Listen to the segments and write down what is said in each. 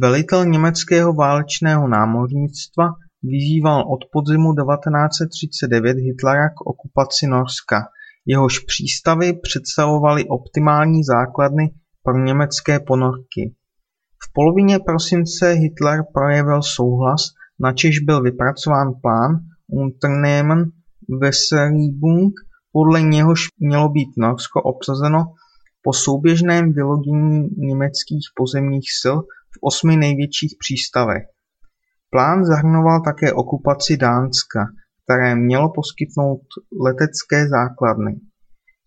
Velitel německého válečného námořnictva vyzýval od podzimu 1939 Hitlera k okupaci Norska, jehož přístavy představovaly optimální základny pro německé ponorky. V polovině prosince Hitler projevil souhlas, načež byl vypracován plán Unternehmen Weserübung, podle něhož mělo být Norsko obsazeno po souběžném vylodění německých pozemních sil osmi největších přístavech. Plán zahrnoval také okupaci Dánska, které mělo poskytnout letecké základny.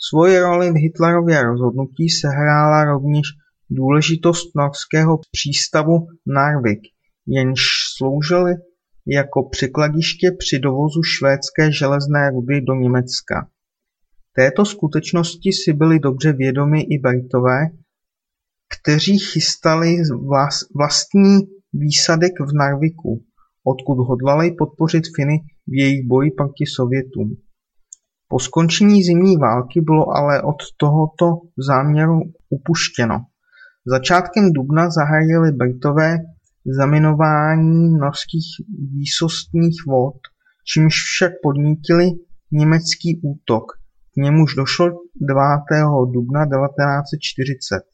Svoji roli v Hitlerově rozhodnutí sehrála rovněž důležitost norského přístavu Narvik, jenž sloužil jako překladiště při dovozu švédské železné rudy do Německa. Této skutečnosti si byli dobře vědomi i Britové, kteří chystali vlastní výsadek v Narviku, odkud hodlali podpořit Finy v jejich boji proti Sovětům. Po skončení zimní války bylo ale od tohoto záměru upuštěno. Začátkem dubna zahájili Britové zaminování norských výsostných vod, čímž však podnítili německý útok, k němuž došlo 9. dubna 1940.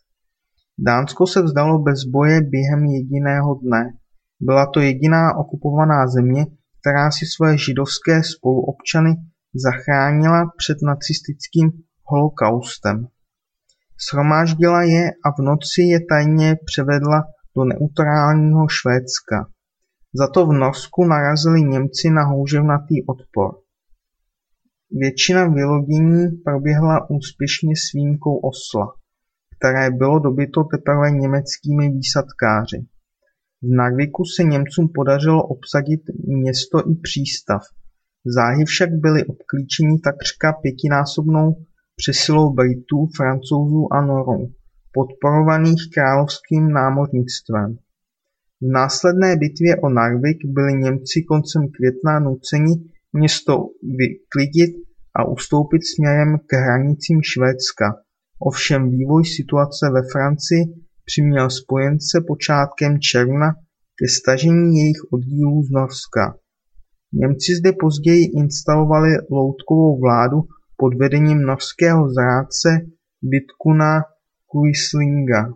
Dánsko se vzdalo bez boje během jediného dne. Byla to jediná okupovaná země, která si své židovské spoluobčany zachránila před nacistickým holokaustem. Shromáždila je a v noci je tajně převedla do neutrálního Švédska. Za to v Norsku narazili Němci na houževnatý odpor. Většina vylodění proběhla úspěšně s výjimkou Osla, které bylo dobyto teprve německými výsadkáři. V Narviku se Němcům podařilo obsadit město i přístav. Záhy však byli obklíčeni takřka pětinásobnou přesilou Britů, Francouzů a Norů, podporovaných královským námořnictvem. V následné bitvě o Narvik byli Němci koncem května nuceni město vyklidit a ustoupit směrem k hranicím Švédska. Ovšem vývoj situace ve Francii přiměl spojence počátkem června ke stažení jejich oddílů z Norska. Němci zde později instalovali loutkovou vládu pod vedením norského zrádce Vidkuna Quislinga.